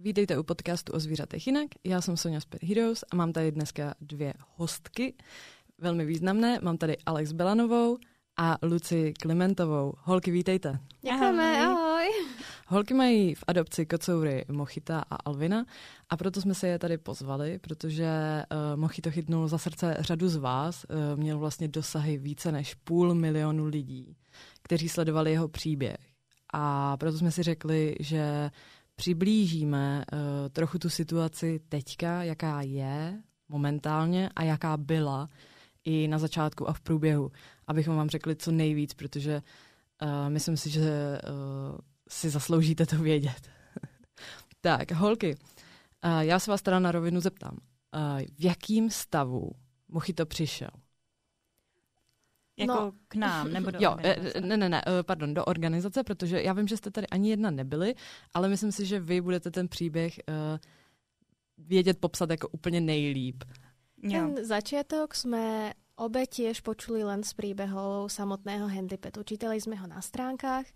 Vítejte u podcastu o zvířatech jinak. Já jsem Sonja Spit Heroes a mám tady dneska dvě hostky, velmi významné. Mám tady Alex Belanovou a Luci Klimentovou. Holky, vítejte. Děkujeme, ahoj. ahoj. Holky mají v adopci kocoury Mochita a Alvina a proto jsme se je tady pozvali, protože uh, Mochito chytnul za srdce řadu z vás, uh, měl vlastně dosahy více než půl milionu lidí, kteří sledovali jeho příběh. A proto jsme si řekli, že přiblížíme uh, trochu tu situaci teďka, jaká je momentálně a jaká byla i na začátku a v průběhu, abychom vám řekli co nejvíc, protože uh, myslím si, že uh, si zasloužíte to vědět. tak, holky, uh, já se vás teda na rovinu zeptám. Uh, v jakým stavu Mochito přišel? Jako no. k nám, nebo do Jo, ne, ne, ne, pardon, do organizace, protože já vím, že jste tady ani jedna nebyli, ale myslím si, že vy budete ten příběh uh, vědět popsat jako úplně nejlíp. Ten začiatok sme obe tiež počuli len z príbehov samotného handipetu. Čítali sme ho na stránkach,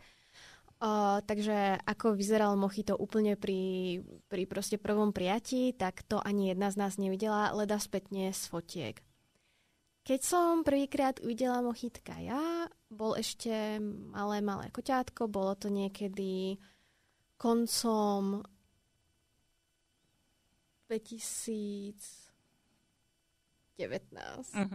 Uh, takže ako vyzeral Mochito úplne pri, pri proste prvom prijatí, tak to ani jedna z nás nevidela, leda spätne z fotiek. Keď som prvýkrát uvidela Mochitka ja, bol ešte malé, malé koťátko, bolo to niekedy koncom 2000 19. Uh-huh.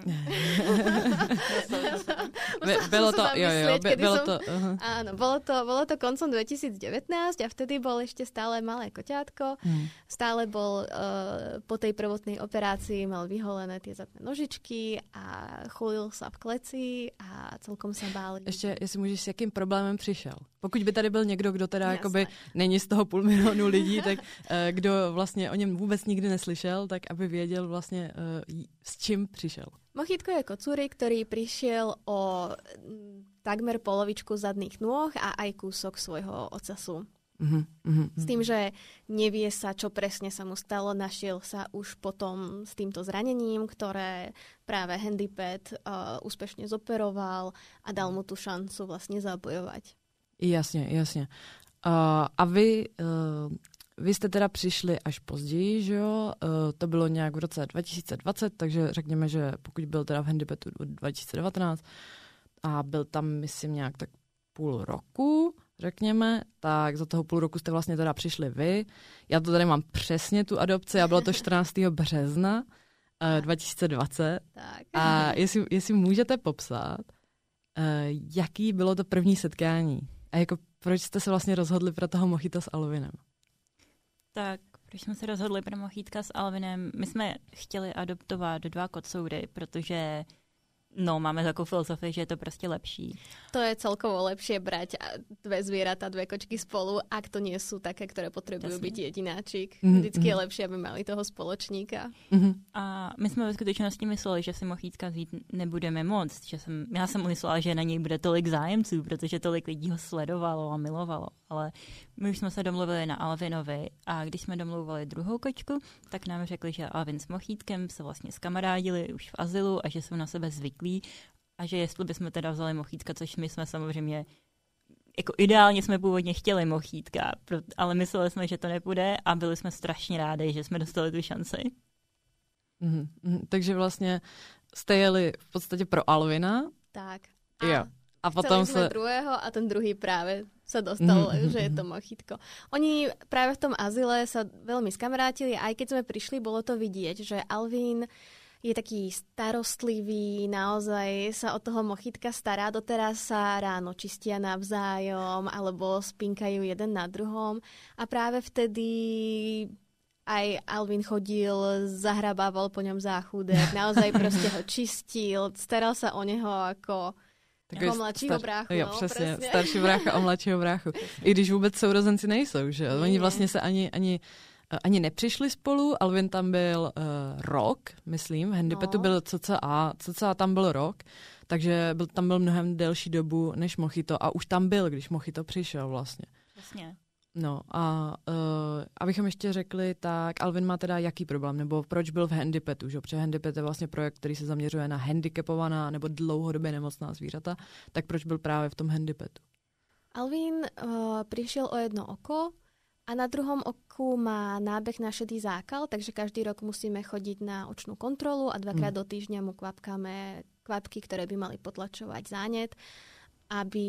bylo to, jo, jo, by, bylo som, to, uh-huh. Áno, bolo to, bolo to koncom 2019 a vtedy bol ešte stále malé koťátko. Uh-huh. Stále bol uh, po tej prvotnej operácii, mal vyholené tie zadné nožičky a chulil sa v kleci a celkom sa báli. Ještě, jestli můžeš, s jakým problémem přišel? Pokud by tady byl někdo, kdo teda jakoby není z toho půl milionu lidí, tak uh, kdo vlastně o něm vůbec nikdy neslyšel, tak aby věděl vlastně uh, s čím přišel? Mochitko je kocúry, ktorý prišiel o takmer polovičku zadných nôh a aj kúsok svojho ocasu. Uh-huh, uh-huh. S tým, že nevie sa, čo presne sa mu stalo, našiel sa už potom s týmto zranením, ktoré práve handipad uh, úspešne zoperoval a dal mu tu šancu vlastne zabojovať. Jasně, jasně. Uh, a vy uh, vy jste teda přišli až později, že jo? Uh, to bylo nějak v roce 2020, takže řekněme, že pokud byl teda v handipetu 2019 a byl tam, myslím, nějak tak půl roku, řekněme, tak za toho půl roku jste vlastně teda přišli vy. Já to tady mám přesně tu adopci a bylo to 14. března uh, 2020. Tak. A jestli, jestli můžete popsat, uh, jaký bylo to první setkání a jako proč jste se vlastně rozhodli pro toho Mochita s Alvinem? Tak proč jsme se rozhodli pro Mochítka s Alvinem? My jsme chtěli adoptovat dva kocoury, protože No, máme takovou filozofii, že je to prostě lepší. To je celkovo lepšie brať dve zvieratá, dve kočky spolu, ak to nie sú také, ktoré potrebujú byť jedináčik. Mm-hmm. Vždycky je lepší, aby mali toho spoločníka. Mm-hmm. A my jsme ve skutečnosti mysleli, že si mochítka vzít nebudeme moc. Že jsem, já jsem myslela, že na něj bude tolik zájemců, protože tolik lidí ho sledovalo a milovalo. Ale my už jsme se domluvili na Alvinovi a když jsme domluvili druhou kočku, tak nám řekli, že Alvin s mochítkem se vlastně skamarádili už v azylu a že jsou na sebe zvyklí zvyklí a že jestli bychom teda vzali mochítka, což my jsme samozřejmě jako ideálně jsme původně chtěli mochítka, ale mysleli jsme, že to nepůjde a byli jsme strašně rádi, že jsme dostali tu šanci. Mm-hmm. Takže vlastně jste jeli v podstatě pro Alvina. Tak. A jo. A potom se... druhého a ten druhý právě sa dostal, mm-hmm. že je to mochitko. Oni práve v tom azyle sa veľmi skamarátili, aj keď sme prišli, bolo to vidieť, že Alvin je taký starostlivý, naozaj sa o toho mochitka stará. Doteraz sa ráno čistia navzájom alebo spinkajú jeden na druhom. A práve vtedy aj Alvin chodil, zahrabával po ňom záchudek, naozaj proste ho čistil, staral sa o neho ako jako mladšího star- bráchu. Jo, no, přesně, přesně. starší brácha o mladšího bráchu. I když vůbec sourozenci nejsou, že Oni vlastně se ani, ani Eh, ani nepřišli spolu, Alvin tam byl uh, rok, myslím, v Handipetu no. byl CCA, CCA tam byl rok, takže byl, tam byl mnohem delší dobu než Mochito a už tam byl, když Mochito přišel vlastně. Vlastně. No a uh, abychom ještě řekli, tak Alvin má teda jaký problém, nebo proč byl v handipetu, že? Protože handipet je vlastně projekt, který se zaměřuje na handicapovaná nebo dlouhodobě nemocná zvířata, tak proč byl právě v tom handipetu? Alvin uh, přišel o jedno oko, a na druhom oku má nábeh na šedý zákal, takže každý rok musíme chodiť na očnú kontrolu a dvakrát mm. do týždňa mu kvapkáme kvapky, ktoré by mali potlačovať zánet, aby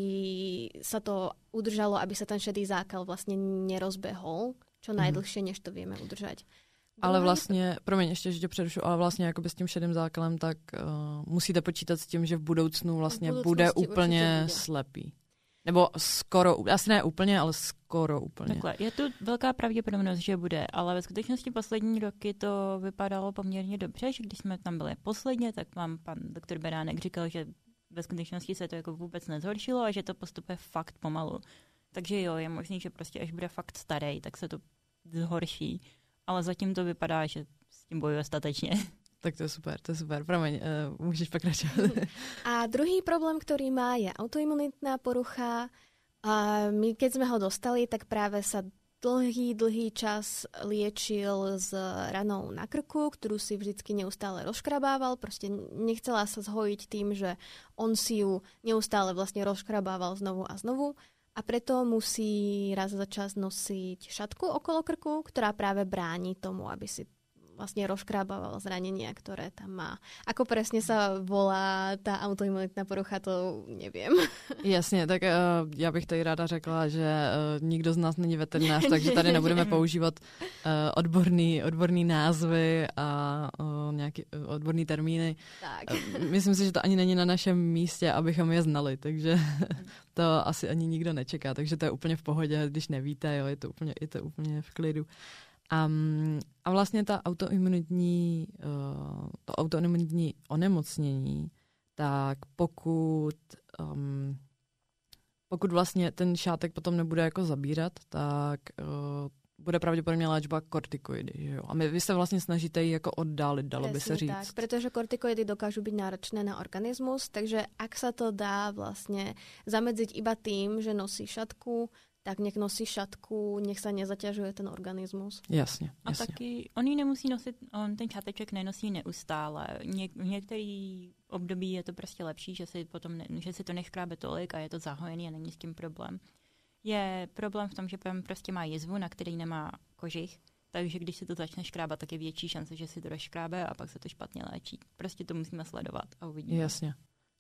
sa to udržalo, aby sa ten šedý zákal vlastne nerozbehol čo mhm. najdlhšie, než to vieme udržať. Ale vlastně, promiň, ještě, že tě přerušu, ale vlastně jakoby s tím šedým zákalem, tak uh, musíte počítat s tím, že v budoucnu vlastně v bude úplně bude. slepý. Nebo skoro, asi ne úplně, ale skoro úplně. Takhle, je tu velká pravděpodobnost, že bude, ale ve skutečnosti poslední roky to vypadalo poměrně dobře, že když jsme tam byli posledně, tak vám pan doktor Beránek říkal, že ve skutečnosti se to jako vůbec nezhoršilo a že to postupuje fakt pomalu. Takže jo, je možný, že prostě až bude fakt starý, tak se to zhorší. Ale zatím to vypadá, že s tím bojuje statečně. Tak to je super, to je super. Promiň, uh, můžeš pokračovat. A druhý problém, ktorý má, je autoimunitná porucha. A my, keď sme ho dostali, tak práve sa dlhý, dlhý čas liečil s ranou na krku, ktorú si vždycky neustále rozškrabával. Proste nechcela sa zhojiť tým, že on si ju neustále vlastne rozškrabával znovu a znovu. A preto musí raz za čas nosiť šatku okolo krku, ktorá práve bráni tomu, aby si vlastne rozkrábával zranenia, ktoré tam má. Ako presne sa volá tá autoimunitná porucha, to neviem. Jasně, tak uh, já bych tady ráda řekla, že uh, nikdo z nás není veterinář, takže tady nebudeme používat uh, odborný, odborný názvy a uh, nějaký uh, odborný termíny. Tak. Uh, myslím si, že to ani není na našem místě, abychom je znali, takže to asi ani nikdo nečeká, takže to je úplně v pohodě, když nevíte, jo, je to úplně, je to úplně v klidu. Um, a vlastně ta autoimunitní, uh, to autoimunitní onemocnění, tak pokud um, pokud vlastně ten šátek potom nebude jako zabírat, tak uh, bude pravděpodobně léčba kortikoidy. Že jo? A my, vy se vlastně snažíte ji jako oddálit, dalo Presne by se říct. Tak, protože kortikoidy dokážu být náročné na organismus, takže ak sa to dá vlastně zamedziť iba tým, že nosí šatku, tak nech nosí šatku, nech se nezaťažuje ten organismus. Jasně, A taky on ji nemusí nosit, on ten šáteček nenosí neustále. Ně, v některý období je to prostě lepší, že si, potom ne, že si to nechkrábe tolik a je to zahojený a není s tím problém. Je problém v tom, že prostě má jizvu, na který nemá kožich, takže když se to začne škrábat, tak je větší šance, že si to rozškrábe a pak se to špatně léčí. Prostě to musíme sledovat a uvidíme. Jasně.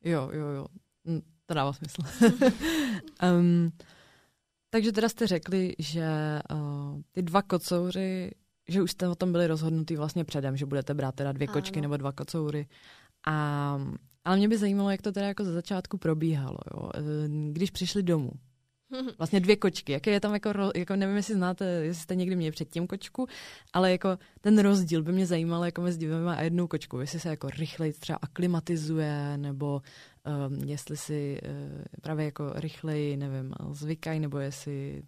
Jo, jo, jo. To dává smysl. um, Takže teda jste řekli, že uh, ty dva kocouři, že už jste o tom byli rozhodnutý vlastně předem, že budete brát teda dvě kočky ano. nebo dva kocoury. A, ale mě by zajímalo, jak to teda jako ze začátku probíhalo. Jo? Eh, když přišli domů, Vlastně dvě kočky. Jaké je tam jako, jako, nevím, jestli znáte, jestli jste někdy měli předtím kočku, ale jako ten rozdíl by mě zajímal jako mezi dvěma a jednou kočkou. Jestli se jako rychleji třeba aklimatizuje, nebo um, jestli si uh, právě jako rychleji, nevím, zvykají, nebo jestli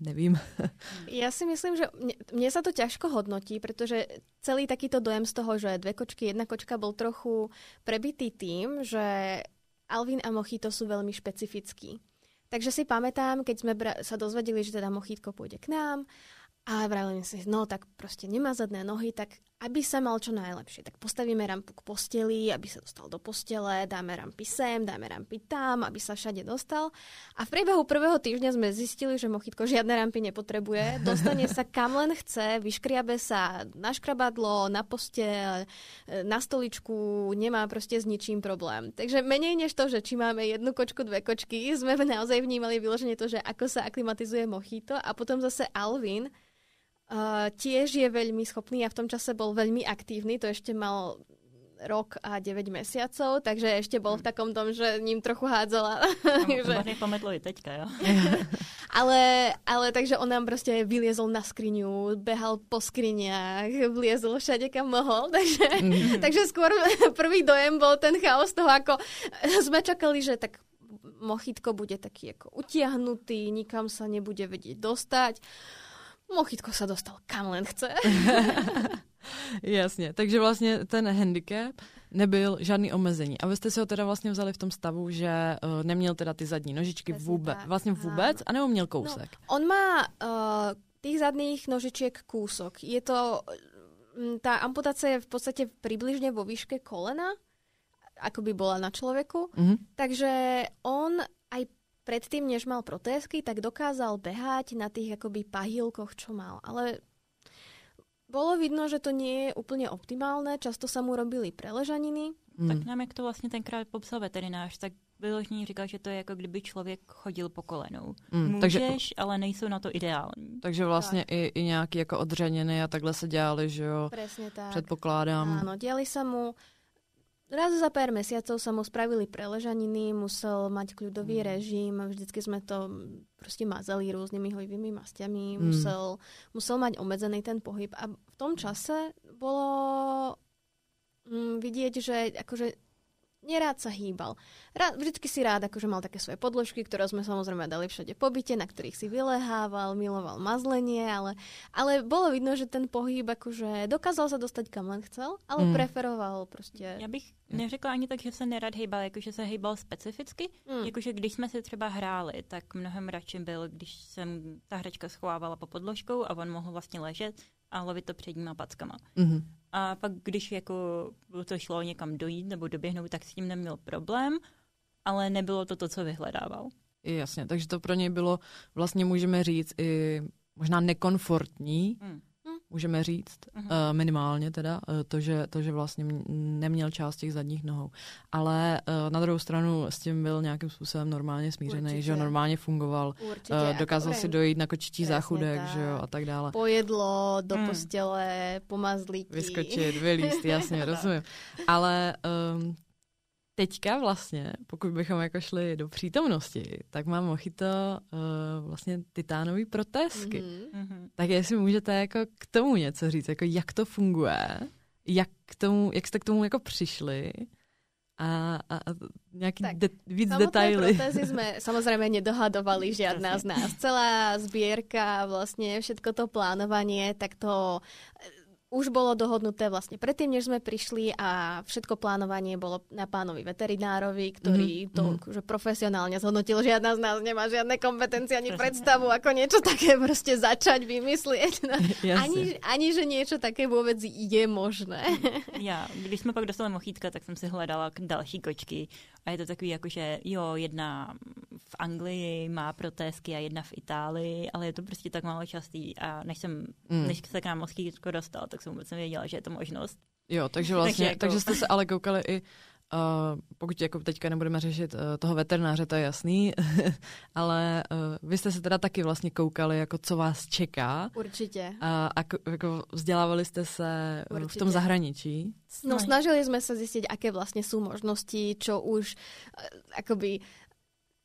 nevím. Já si myslím, že mně se to těžko hodnotí, protože celý takýto dojem z toho, že dvě kočky, jedna kočka byl trochu prebitý tým, že Alvin a Mochito jsou velmi špecifický. Takže si pamätám, keď sme sa dozvedeli, že teda Mochítko pôjde k nám a vravili si, no tak proste nemá zadné nohy, tak aby sa mal čo najlepšie, tak postavíme rampu k posteli, aby sa dostal do postele, dáme rampy sem, dáme rampy tam, aby sa všade dostal. A v priebehu prvého týždňa sme zistili, že Mochitko žiadne rampy nepotrebuje, dostane sa kam len chce, vyškriabe sa na škrabadlo, na postel, na stoličku, nemá proste s ničím problém. Takže menej než to, že či máme jednu kočku, dve kočky, sme naozaj vnímali vyloženie to, že ako sa aklimatizuje Mochito a potom zase Alvin, Uh, tiež je veľmi schopný a v tom čase bol veľmi aktívny, to ešte mal rok a 9 mesiacov, takže ešte bol v hm. takom tom, že ním trochu hádzala. že... Možno i teďka, jo. ale, ale takže on nám prostě vyliezol na skriňu, behal po skriniach, vliezol všade, kam mohol, takže, mm. takže skôr prvý dojem bol ten chaos toho, ako sme čakali, že tak Mochitko bude taký jako utiahnutý, nikam sa nebude vedieť dostať. Mochytko sa dostal kam len chce. Jasně, takže vlastně ten handicap nebyl žádný omezení. A vy jste si ho teda vlastně vzali v tom stavu, že uh, neměl teda ty zadní nožičky Presne vůbec, tak. vlastně vůbec, a nebo měl kousek? No, on má uh, tých zadných nožičiek kúsok. Je to, mm, tá amputácia je v podstate približne vo výške kolena, ako by bola na človeku. Mm-hmm. Takže on predtým, než mal protézky, tak dokázal behať na tých akoby pahýlkoch, čo mal. Ale bolo vidno, že to nie je úplne optimálne. Často sa mu robili preležaniny. Hmm. Tak nám, jak to vlastně tenkrát popsal veterinář, tak vyloženě říkal, že to je jako kdyby člověk chodil po kolenou. Mm, Můžeš, takže, ale nejsou na to ideální. Takže vlastně tak. i, i nějaký jako odřeniny a takhle se dělali, že jo? Presne tak. Předpokládám. Áno, diali sa mu Raz za pár mesiacov sa mu spravili preležaniny, musel mať kľudový mm. režim, vždycky sme to proste mazali rôznymi hojivými mastiami, mm. musel, musel mať obmedzený ten pohyb. A v tom čase bolo mm, vidieť, že akože nerád sa hýbal. Rád, vždycky si rád akože mal také svoje podložky, ktoré sme samozrejme dali všade po byte, na ktorých si vylehával, miloval mazlenie, ale, ale bolo vidno, že ten pohyb akože dokázal sa dostať kam len chcel, ale mm. preferoval prostě. Já bych neřekla ani tak, že se nerad hýbal, jakože se hýbal specificky. Mm. Jakože když jsme si třeba hráli, tak mnohem radši byl, když jsem ta hračka schovávala po podložkou a on mohl vlastně ležet a lovit to předníma packama. Mm-hmm. A pak, když jako to šlo někam dojít nebo doběhnout, tak s tím neměl problém, ale nebylo to to, co vyhledával. Jasně, takže to pro něj bylo vlastně, můžeme říct, i možná nekomfortní, hmm můžeme říct, uh-huh. uh, minimálně teda, uh, to, že, to, že vlastně neměl část těch zadních nohou. Ale uh, na druhou stranu s tím byl nějakým způsobem normálně smířený, Určitě. že normálně fungoval, uh, dokázal si dojít na kočičí záchudek, tak. že jo, a tak dále. Pojedlo do hmm. postele, pomazlíky. Vyskočit, vylíst, jasně, rozumím. Ale um, teďka vlastně, pokud bychom jako šli do přítomnosti, tak mám Mochito uh, vlastně titánový protésky. Mm-hmm. Tak jestli můžete jako k tomu něco říct, jako jak to funguje, jak, k tomu, jak jste k tomu jako přišli a, a, a nějaký tak, de, víc detaily. protézy jsme samozřejmě nedohadovali žiadná z nás. Celá sbírka, vlastně všetko to plánovanie, tak to už bolo dohodnuté vlastne predtým, než sme prišli a všetko plánovanie bolo na pánovi veterinárovi, ktorý mm-hmm. to že profesionálne zhodnotil. Žiadna z nás nemá žiadne kompetencie ani predstavu, ako niečo také proste začať vymyslieť. No, ani, ani, že niečo také vôbec je možné. Já, když jsme pak dostali mochítka, tak jsem si hledala další kočky a je to takový jako, že jo, jedna v Anglii má protésky a jedna v Itálii, ale je to prostě tak málo častý a než jsem, mm. než se k nám moskýtko dostal, tak jsem vůbec nevěděla, že je to možnost. Jo, takže vlastně, takže, jako... takže jste se ale koukali i Uh, pokud jako teďka nebudeme řešit uh, toho veterináře, to je jasný, ale uh, vy jste se teda taky vlastně koukali, jako co vás čeká. Určitě. A, a jako vzdělávali jste se Určitě. v tom zahraničí? No, snažili jsme se zjistit, jaké vlastně jsou možnosti, čo už uh, akoby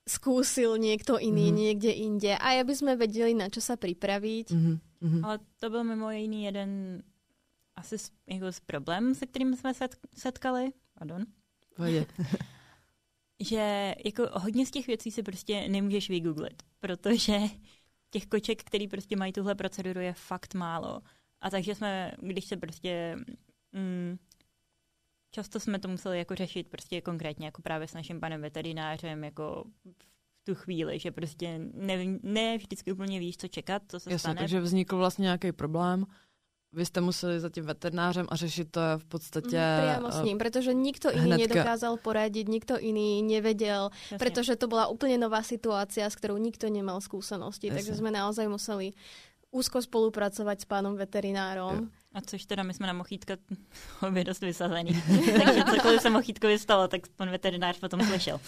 skúsil niekto iný mm-hmm. niekde inde a aby sme vedeli, na čo sa pripraviť. Mm-hmm. Ale to byl mimo jiný jeden asi z, jako z problém, se kterým jsme setkali. Pardon. že jako hodně z těch věcí si prostě nemůžeš vygooglit, protože těch koček, který prostě mají tuhle proceduru, je fakt málo. A takže jsme, když se prostě mm, často jsme to museli jako řešit prostě konkrétně, jako právě s naším panem veterinářem, jako v tu chvíli, že prostě ne, ne vždycky úplně víš, co čekat, co se Jasně, stane. takže vznikl vlastně nějaký problém vy jste museli za tím veterinářem a řešit to v podstatě... Mm, priamo s ním, protože nikto iný hnedka... nedokázal poradit, nikto iný nevedel, Jasne. protože to byla úplně nová situace, s kterou nikto nemal skúsenosti, Jasne. takže jsme naozaj museli úzko spolupracovat s pánom veterinárom. Jo. A což teda my jsme na Mochítka obě dost vysazený. takže cokoliv se Mochítkovi stalo, tak pan veterinář potom slyšel.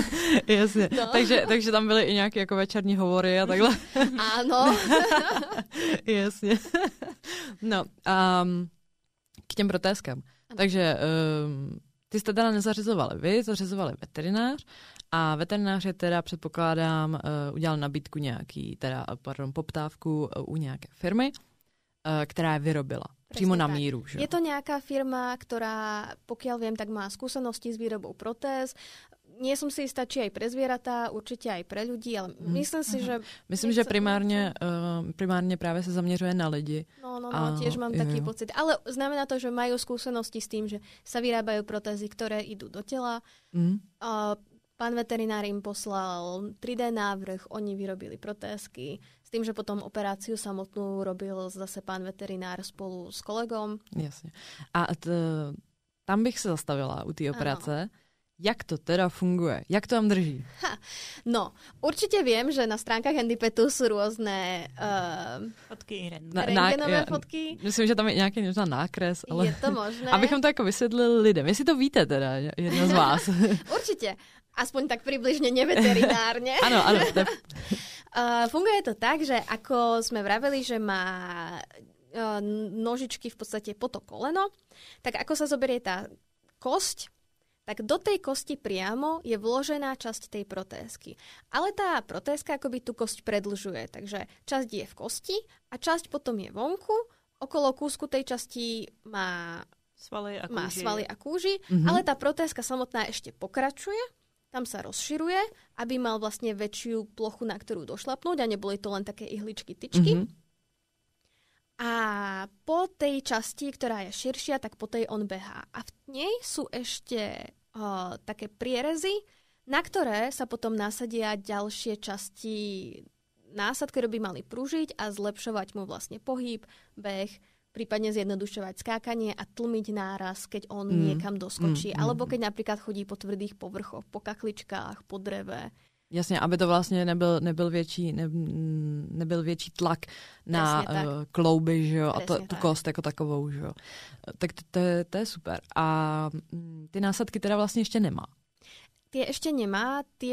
Jasně. No. Takže, takže tam byly i nějaké jako večerní hovory a takhle. Ano. Jasně. No, um, k těm protézkám. Takže um, ty jste teda nezařizovali vy, zařizovali veterinář a veterinář je teda, předpokládám, uh, udělal nabídku nějaký, teda, pardon, poptávku uh, u nějaké firmy Eh, která je vyrobila. Presne přímo na míru. Že? Je to nějaká firma, která, pokiaľ viem, tak má skúsenosti s výrobou protéz. Nie som si istá, či aj pre zvieratá, určitě aj pre ľudí, ale mhm. myslím si, že... Myslím, že primárně, uh, primárně právě se zaměřuje na lidi. No, no, no, a, tiež mám taký pocit. Ale znamená to, že majú skúsenosti s tým, že sa vyrábajú protézy, ktoré idú do tela. Mm. Uh, pán veterinár im poslal 3D návrh, oni vyrobili protézky, s tým, že potom operáciu samotnou robil zase pán veterinár spolu s kolegom. Jasně. A t, tam bych se zastavila u té operace. Ano. Jak to teda funguje? Jak to tam drží? Ha, no, určite viem, že na stránkach Handypetu sú rôzne uh, fotky na, rengenové fotky. Myslím, že tam je nějaký možná nákres, ale... Je to možné. Abychom to jako vysvětlili lidem. Jestli to víte teda, jedno z vás. určite. Aspoň tak približne neveterinárne. ano, ano. To... Uh, funguje to tak, že ako sme vraveli, že má uh, nožičky v podstate po to koleno, tak ako sa zoberie tá kosť, tak do tej kosti priamo je vložená časť tej protézky. Ale tá protézka akoby tú kosť predlžuje, takže časť je v kosti a časť potom je vonku. Okolo kúsku tej časti má svaly a kúži, má svaly a kúži mm-hmm. ale tá protézka samotná ešte pokračuje, tam sa rozširuje, aby mal vlastne väčšiu plochu, na ktorú došlapnúť a neboli to len také ihličky, tyčky. Mm-hmm. A po tej časti, ktorá je širšia, tak po tej on behá. A v nej sú ešte uh, také prierezy, na ktoré sa potom nasadia ďalšie časti násad, ktoré by mali pružiť a zlepšovať mu vlastne pohyb, beh, prípadne zjednodušovať skákanie a tlmiť náraz, keď on mm. niekam doskočí. Mm, mm, Alebo keď napríklad chodí po tvrdých povrchoch, po kakličkách, po dreve. Jasně, aby to vlastně nebyl, nebyl, větší, ne, nebyl větší tlak na uh, klouby, že jo, a to, tu kost jako takovou, že jo. Tak to, to, to je super. A mm, ty násadky teda vlastně ještě nemá. Ty ještě nemá, ty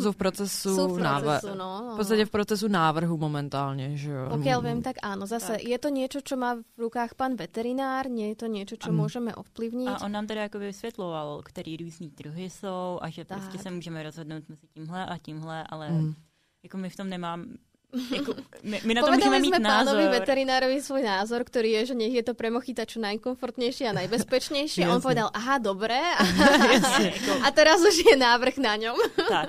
jsou v procesu, Sú v procesu no, no. V podstate v procesu návrhu momentálne, že jo. Pokiaľ viem, tak áno. Zase tak. je to niečo, čo má v rukách pán veterinár, nie je to niečo, čo um. môžeme ovplyvniť. A on nám teda jako vysvětloval, který různý druhy jsou a že tak. prostě se můžeme rozhodnout mezi tímhle a tímhle, ale um. jako my v tom nemám Jako, my, my na to Povedali mít sme názor. pánovi veterinárovi svoj názor, ktorý je, že nech je to pre mochita čo najkomfortnejšie a najbezpečnejšie. On povedal, aha, dobré. A, a teraz už je návrh na ňom. Tak.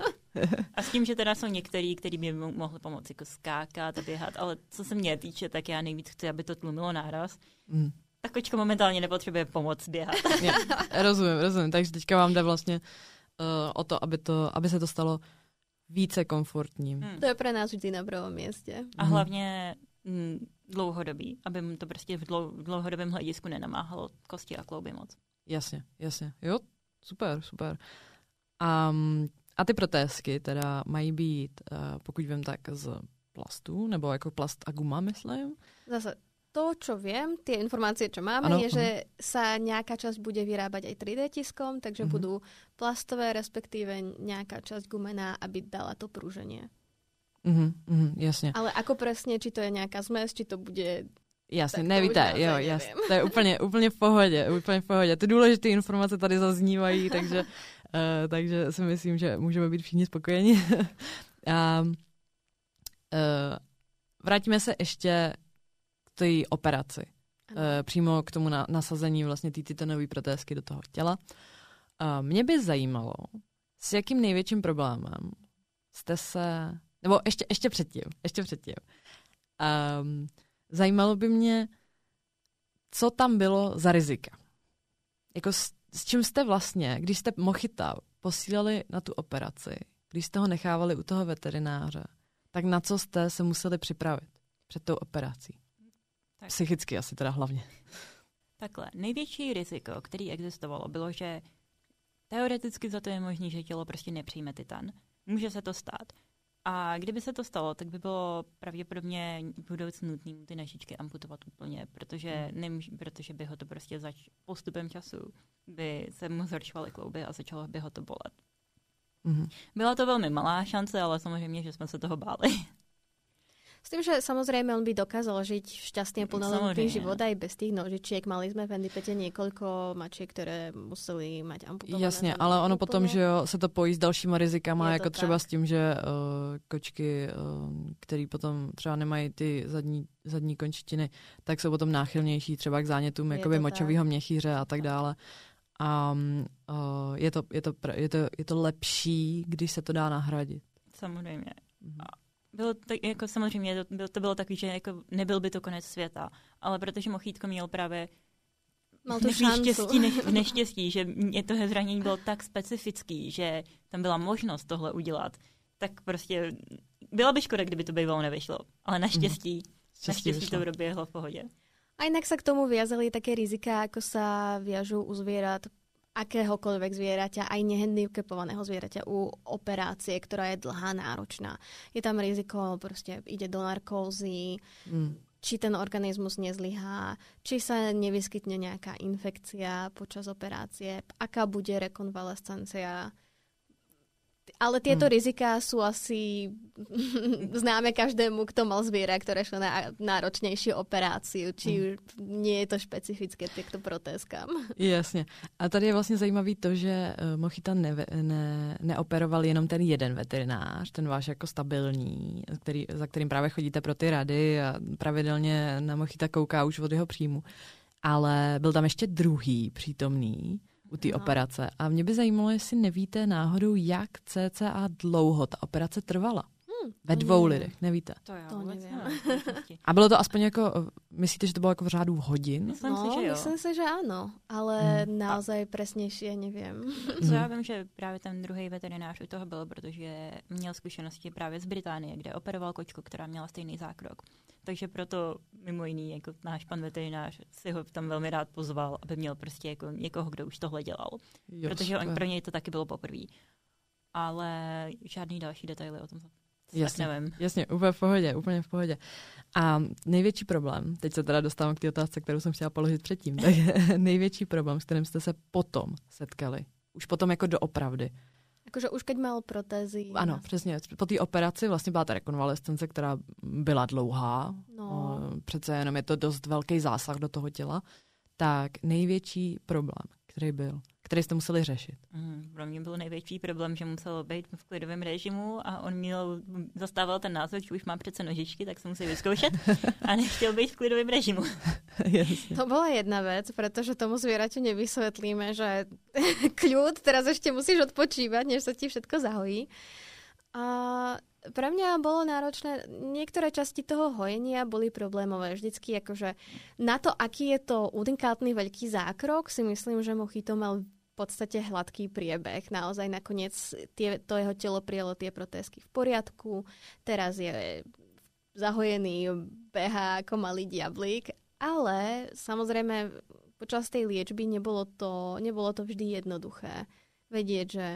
A s tím, že teda jsou některý, který by mohli pomoct jako skákat a běhat, ale co se mě týče, tak já nejvíc chci, aby to tlumilo náraz. Mm. Tak kočka momentálně nepotřebuje pomoc běhat. Já, rozumím, rozumím. Takže teďka vám jde vlastně uh, o to, aby, to, aby se to stalo více komfortním. Hmm. To je pro nás vždy na prvom městě. A hlavně mm, dlouhodobý, aby mu to prostě v, dlou, v dlouhodobém hledisku nenamáhalo kosti a klouby moc. Jasně, jasně. Jo, super, super. Um, a ty protézky teda mají být, uh, pokud vím, tak z plastu, nebo jako plast a guma, myslím? Zase to, čo viem, tie informácie, čo máme, ano, je, že sa nejaká časť bude vyrábať aj 3D tiskom, takže uh-huh. budú plastové, respektíve nejaká časť gumená, aby dala to prúženie. Uh-huh, uh-huh, jasně. Ale ako presne, či to je nějaká zmes, či to bude Jasně, nevíte, jo, jasně. To je úplně, úplně v pohodě, úplně v pohodě. Ty důležité informace tady zaznívají, takže, uh, takže si myslím, že můžeme být všichni spokojeni. um, uh, vrátíme se ještě té operaci. Uh, přímo k tomu na, nasazení vlastně té titanové protézky do toho těla. Mě by zajímalo, s jakým největším problémem jste se, nebo ještě, ještě předtím, ještě předtím, um, zajímalo by mě, co tam bylo za rizika. Jako s, s čím jste vlastně, když jste Mochita posílali na tu operaci, když jste ho nechávali u toho veterináře, tak na co jste se museli připravit před tou operací? Tak. Psychicky asi teda hlavně. Takhle, největší riziko, který existovalo, bylo, že teoreticky za to je možné, že tělo prostě nepřijme titan. Může se to stát. A kdyby se to stalo, tak by bylo pravděpodobně v budoucnu nutné ty nožičky amputovat úplně, protože, hmm. nemůž, protože by ho to prostě zač, postupem času by se mu zhoršovaly klouby a začalo by ho to bolet. Mm-hmm. Byla to velmi malá šance, ale samozřejmě, že jsme se toho báli. S tým, že samozrejme on by dokázal žiť šťastný a plnohodnotný život aj bez tých nožičiek. Mali sme v Handipete niekoľko mačiek, které museli mať amputované. Jasně, ale ono úplně. potom, že jo, se to pojí s dalšíma rizikama, jako třeba tak. s tím, že uh, kočky, uh, který potom třeba nemají ty zadní, zadní končetiny, tak jsou potom náchylnější třeba k zánětům jakoby močového měchýře a tak dále. A um, uh, je, to, je, to, je, to, je to lepší, když se to dá nahradit. Samozřejmě. Mm-hmm bylo to, jako samozřejmě, to, bylo, to bylo takový, že jako nebyl by to konec světa, ale protože Mochítko měl právě Mal tu neštěstí, ne, neštěstí, že mě to zranění bylo tak specifický, že tam byla možnost tohle udělat, tak prostě byla by škoda, kdyby to bývalo nevyšlo. Ale naštěstí, mm. naštěstí to proběhlo v pohodě. A jinak sa k tomu viazali také rizika, ako sa viažú u zvierat akéhokoľvek zvieraťa, aj nehandicapovaného zvieraťa u operácie, ktorá je dlhá, náročná. Je tam riziko, proste ide do narkózy, mm. či ten organizmus nezlyhá, či sa nevyskytne nejaká infekcia počas operácie, aká bude rekonvalescencia, ale tieto hmm. rizika sú asi známe každému, kto mal zviera, ktoré šlo na náročnější operáciu, či hmm. nie je to špecifické těmto protézkám. Jasně. A tady je vlastně zajímavý to, že uh, Mochita ne, ne, neoperoval jenom ten jeden veterinář, ten váš jako stabilní, který, za kterým právě chodíte pro ty rady a pravidelně na Mochita kouká už od jeho příjmu. Ale byl tam ještě druhý přítomný, u té operace. A mě by zajímalo, jestli nevíte náhodou, jak cca dlouho ta operace trvala. Hmm, Ve dvou nevím. lidech, nevíte? To já to nevím. A bylo to aspoň jako, myslíte, že to bylo jako v řádu hodin? Myslím no, si, že jo. myslím si, že ano, ale hmm. naozaj přesnější nevím. Co já vím, že právě ten druhý veterinář u toho byl, protože měl zkušenosti právě z Británie, kde operoval kočku, která měla stejný zákrok. Takže proto mimo jiný jako náš pan veterinář si ho tam velmi rád pozval, aby měl prostě jako někoho, kdo už tohle dělal. Jo, Protože on, pro něj to taky bylo poprvé. Ale žádný další detaily o tom Jasně, nevím. jasně, úplně v pohodě, úplně v pohodě. A největší problém, teď se teda dostávám k té otázce, kterou jsem chtěla položit předtím, tak největší problém, s kterým jste se potom setkali, už potom jako doopravdy, Jakože už keď mal protézy. Ano, přesně. Po té operaci vlastně byla ta rekonvalescence, která byla dlouhá. No. Přece jenom je to dost velký zásah do toho těla. Tak největší problém, který byl, který jste museli řešit? Mm, pro mě byl největší problém, že musel být v klidovém režimu a on měl, zastával ten názor, že už má přece nožičky, tak se musí vyzkoušet a nechtěl být v klidovém režimu. To byla jedna věc, protože tomu zvěraťu nevysvětlíme, že kľud, teraz ještě musíš odpočívat, než se ti všetko zahojí. A pre mňa bolo náročné, niektoré časti toho hojenia boli problémové. Vždycky akože na to, aký je to unikátny veľký zákrok, si myslím, že Mochito mal v podstate hladký priebeh. Naozaj nakoniec tie, to jeho telo prijalo tie protésky v poriadku. Teraz je zahojený, beha ako malý diablík. Ale samozrejme počas tej liečby nebolo to, nebolo to vždy jednoduché. Vedieť, že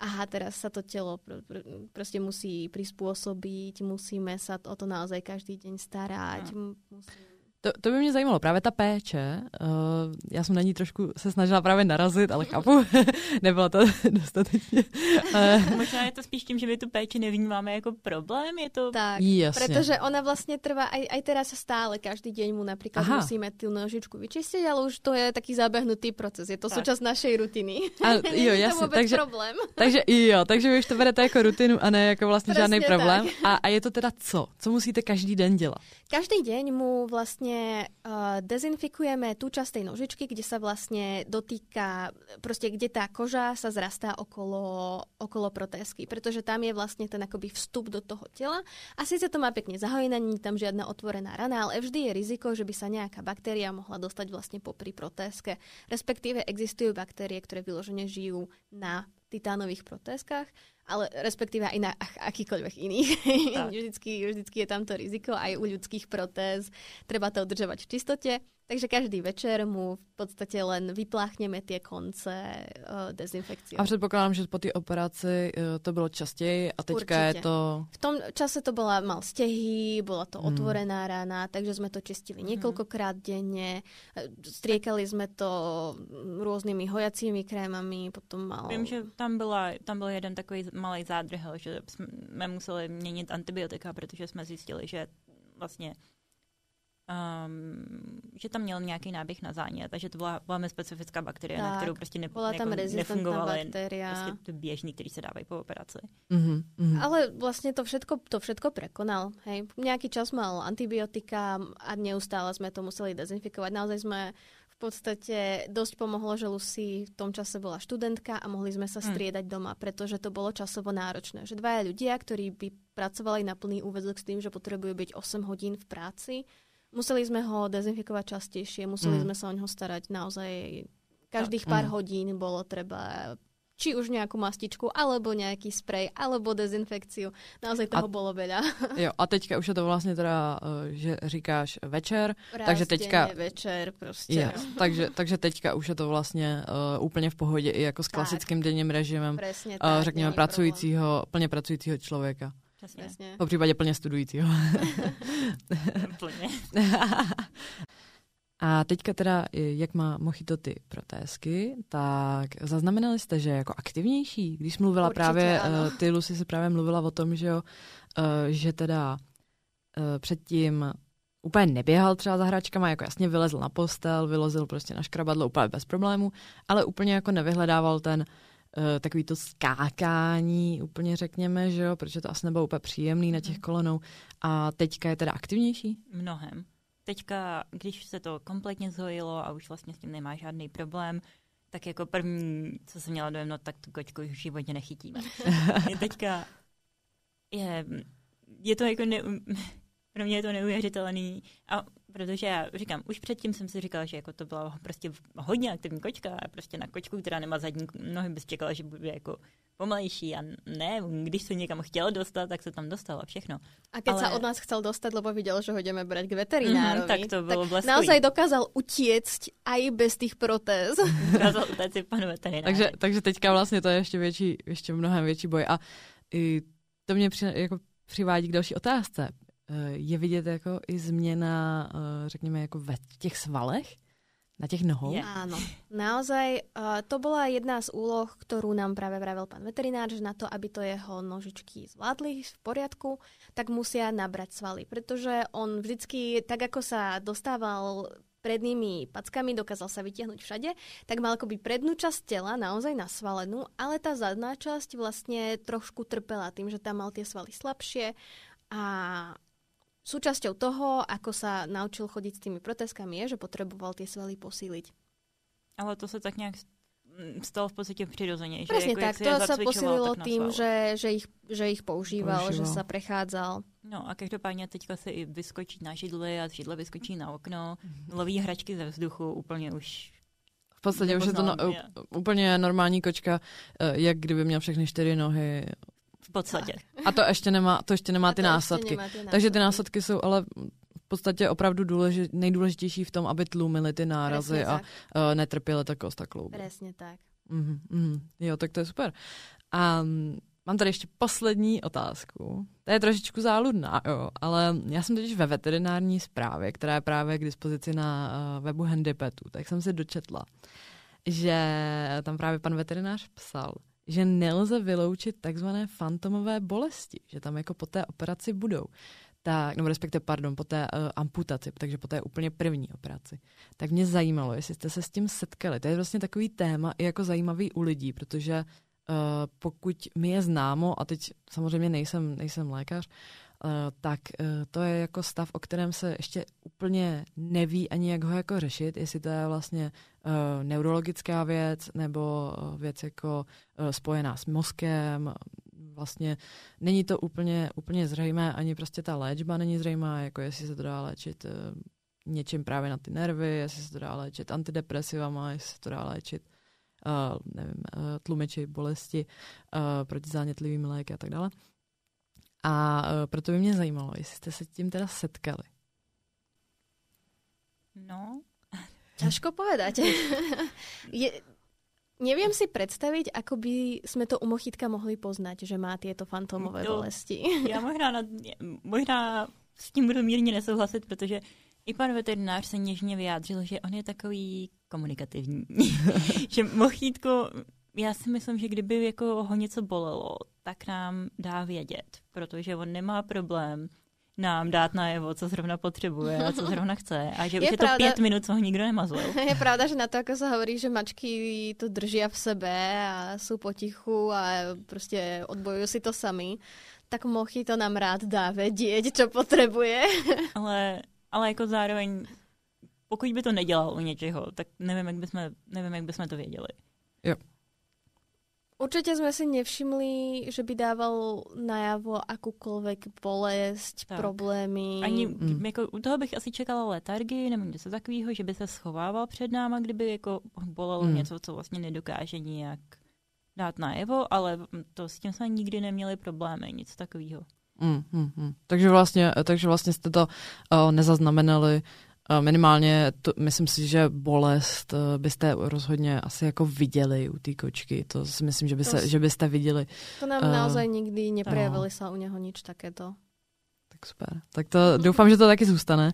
aha, teraz sa to telo pr- pr- proste musí prispôsobiť, musíme sa o to naozaj každý deň starať. No. Musí... To, to by mě zajímalo, právě ta péče. Uh, já jsem na ní trošku se snažila právě narazit, ale chápu, nebylo to dostatečně. Uh, Možná je to spíš tím, že my tu péči nevnímáme jako problém, je to... Tak, Jasně. protože ona vlastně trvá, aj, aj teraz stále, každý deň mu například Aha. musíme tu nožičku vyčistit, ale už to je taký zabehnutý proces, je to tak. součást našej rutiny. A, jo, jasně, to takže, problém. takže jo, takže vy už to berete jako rutinu a ne jako vlastně Presně žádný problém. A, a je to teda co? Co musíte každý den dělat? Každý deň mu vlastne uh, dezinfikujeme tú časť tej nožičky, kde sa vlastne dotýka, proste kde tá koža sa zrastá okolo, okolo protézky, pretože tam je vlastne ten akoby vstup do toho tela. A síce to má pekne zahojené, nie tam žiadna otvorená rana, ale vždy je riziko, že by sa nejaká baktéria mohla dostať vlastne popri protézke. Respektíve existujú baktérie, ktoré vyložene žijú na titánových protézkách ale respektíve aj na akýkoľvek iných. vždycky, vždycky je tam to riziko aj u ľudských protéz. Treba to udržovať v čistote. Takže každý večer mu v podstatě len vypláchneme tie konce uh, dezinfekciou. A předpokládám, že po té operaci uh, to bylo častěji a teďka Určite. je to... V tom čase to bola mal stehy, bola to hmm. otvorená rána, takže jsme to čistili hmm. niekoľkokrát denne. Striekali jsme to různými hojacími krémami, potom mal... Vím, že tam, byla, tam byl jeden takový malý zádrhel, že jsme museli měnit antibiotika, protože jsme zjistili, že vlastně um, že tam měl nějaký náběh na zánět, takže to byla velmi specifická bakterie, tak, na kterou prostě ne, byla tam jako nefungovaly prostě ty běžný, který se dávají po operaci. Mm-hmm, mm-hmm. Ale vlastně to všetko, to všetko prekonal. Hej. Nějaký čas mal antibiotika a neustále jsme to museli dezinfikovat. Naozaj jsme v podstate dosť pomohlo, že Lucy v tom čase bola študentka a mohli sme sa hm. striedať mm. doma, pretože to bolo časovo náročné. Že dvaja ľudia, ktorí by pracovali na plný úvezok s tým, že potrebujú byť 8 hodín v práci, Museli sme ho dezinfikovať častejšie, museli mm. sme sa o neho starať naozaj každých pár mm. hodín bolo treba či už nějakou mastičku, alebo nějaký sprej, alebo dezinfekciu. Naozaj toho a, bylo veľa. jo, a teďka už je to vlastně teda, eh, že říkáš večer, Raz takže teďka... večer prostě. Yes, takže, takže teďka už je to vlastně uh, úplně v pohodě i jako s klasickým tak. denním režimem, Presně tak, uh, řekněme, pracujícího, problém. plně pracujícího člověka. Přesně. Po případě plně studujícího. plně. A teďka teda, jak má Mochito ty protézky, tak zaznamenali jste, že jako aktivnější, když mluvila Určitě právě, ano. uh, ty Lucy se právě mluvila o tom, že jo, uh, že teda uh, předtím úplně neběhal třeba za hračkama, jako jasně vylezl na postel, vylezl prostě na škrabadlo úplně bez problému, ale úplně jako nevyhledával ten uh, takový to skákání, úplně řekněme, že jo, protože to asi nebylo úplně příjemný na těch Mhm. kolenou. A teďka je teda aktivnější? Mnohem. Teďka, když se to kompletně zhojilo a už vlastně s tím nemá žádný problém, tak jako první, co jsem měla dojem, no tak tu kočku už v životě nechytíme. je teďka je, je to jako ne, pro mě je to neuvěřitelný a protože já říkám, už předtím jsem si říkala, že jako to byla prostě hodně aktivní kočka a prostě na kočku, která nemá zadní nohy, bys čekala, že bude jako pomalejší a ne, když se někam chtěl dostat, tak se tam dostal a všechno. A keď Ale- sa od nás chcel dostať, lebo videl, že ho ideme brať k veterinárovi, Mhm, tak to bylo tak bleskový. naozaj dokázal utiecť aj bez tých protéz. Dokázal utéct si panu veterináři. Takže, takže teďka vlastně to je ještě větší, ještě mnohem větší boj. A i to mě při, jako přivádí k další otázce. Eh, Je vidět jako i změna, eh, řekněme, jako ve těch svalech? Na těch nohou? Je. Áno, naozaj uh, to bola jedna z úloh, ktorú nám práve vravel pán veterinár, že na to, aby to jeho nožičky zvládli v poriadku, tak musia nabrať svaly, pretože on vždycky, tak ako sa dostával prednými packami, dokázal sa vytiahnuť všade, tak mal akoby prednú časť tela naozaj nasvalenú, ale tá zadná časť vlastne trošku trpela tým, že tam mal tie svaly slabšie a súčasťou toho, ako sa naučil chodiť s tými protezkami, je, že potreboval tie svaly posíliť. Ale to se tak nějak mm, stalo v podstatě přirozeně. Že Presne jako jak tak, to zacvičoval, posílilo tak tým, nasval. že, že, ich, že ich používal, Používal. že sa prechádzal. No a každopádně teďka se i vyskočí na židli a z židle vyskočí na okno, loví hračky ze vzduchu, úplně už V podstatě už je to no, úplně normální kočka, eh, jak kdyby měl všechny čtyři nohy. V podstatě. A to ještě nemá, to ještě nemá ty to následky. nemá tie Takže ty následky jsou ale v podstatě opravdu důleži, nejdůležitější v tom, aby tlumily ty nárazy Presne a tak. uh, netrpěly ta kost a kloub. Presne tak. Mm, mm, jo, tak to je super. A mám tady ještě poslední otázku. To je trošičku záludná, jo, ale já jsem totiž ve veterinární zprávě, která je právě k dispozici na uh, webu Handipetu, tak jsem si dočetla, že tam právě pan veterinář psal, že nelze vyloučit takzvané fantomové bolesti, že tam jako po té operaci budou. Tak, nebo respektive, pardon, po té uh, amputaci, takže po té úplně první operaci. Tak mě zajímalo, jestli jste se s tím setkali. To je vlastně takový téma i jako zajímavý u lidí, protože uh, pokud mi je známo, a teď samozřejmě nejsem, nejsem lékař, tak uh, to je jako stav, o kterém se ještě úplně neví ani jak ho jako řešit, jestli to je vlastně uh, neurologická věc nebo věc jako spojená s mozkem, vlastně není to úplně, úplně zřejmé, ani prostě ta léčba není zřejmá, jako jestli se to dá léčit něčím právě na ty nervy, jestli se to dá léčit antidepresivama, jestli se to dá léčit uh, nevím, uh, tlumiči bolesti uh, proti zánětlivým léky a tak dále. A uh, proto by mě zajímalo, jestli jste se tím teda setkali. No, Ťažko povedať. je, neviem si predstaviť, ako by sme to u Mochytka mohli poznať, že má tieto fantomové To- bolesti. já možná, na, možná s tím budu mírně nesouhlasit, protože i pan veterinář se něžně vyjádřil, že on je takový komunikativní. že mochítko, já si myslím, že kdyby jako ho něco bolelo, tak nám dá vědět, protože on nemá problém nám dát najevo, co zrovna potřebuje a co zrovna chce. A že Je už je to pravda- pět minut, co ho nikdo nemazlil. Je pravda, že na to, ako sa hovorí, že mačky to držia v sebe a sú potichu a prostě odbojujú si to sami, tak mochy to nám rád dá vedieť, čo potrebuje. Ale, ale jako zároveň, pokud by to nedělal u něčeho, tak nevím, jak bychom, nevím, jak bychom to věděli. Určite sme si nevšimli, že by dával najavo akúkoľvek bolesť, Tak. problémy. Ani Mm. jako, u toho bych asi čekala letargii nebo něco takového, že by se schovával před náma, kdyby jako bolelo Mm. něco, co vlastně nedokáže nijak dát najevo, ale to s tím jsme nikdy neměli problémy, nic takového. Mm, mm, mm. Takže, vlastně, takže vlastně jste to uh, nezaznamenali uh, minimálně, to, myslím si, že bolest uh, byste rozhodně asi jako viděli u té kočky, to si myslím, že, by se, že byste viděli. To nám uh, naozaj nikdy neprejavili uh, sa u něho nič takéto. Tak super. Tak to doufám, že to taky zůstane.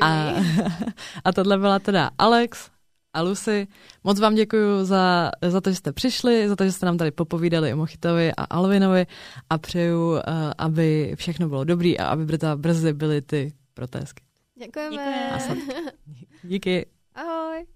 A, a tohle byla teda Alex, a Lucy. Moc vám děkuji za, za to, že jste přišli, za to, že jste nám tady popovídali o Mochitovi a Alvinovi a přeju, aby všechno bylo dobrý a aby brzy byly ty protésky. Děkujeme. Díky. Ahoj.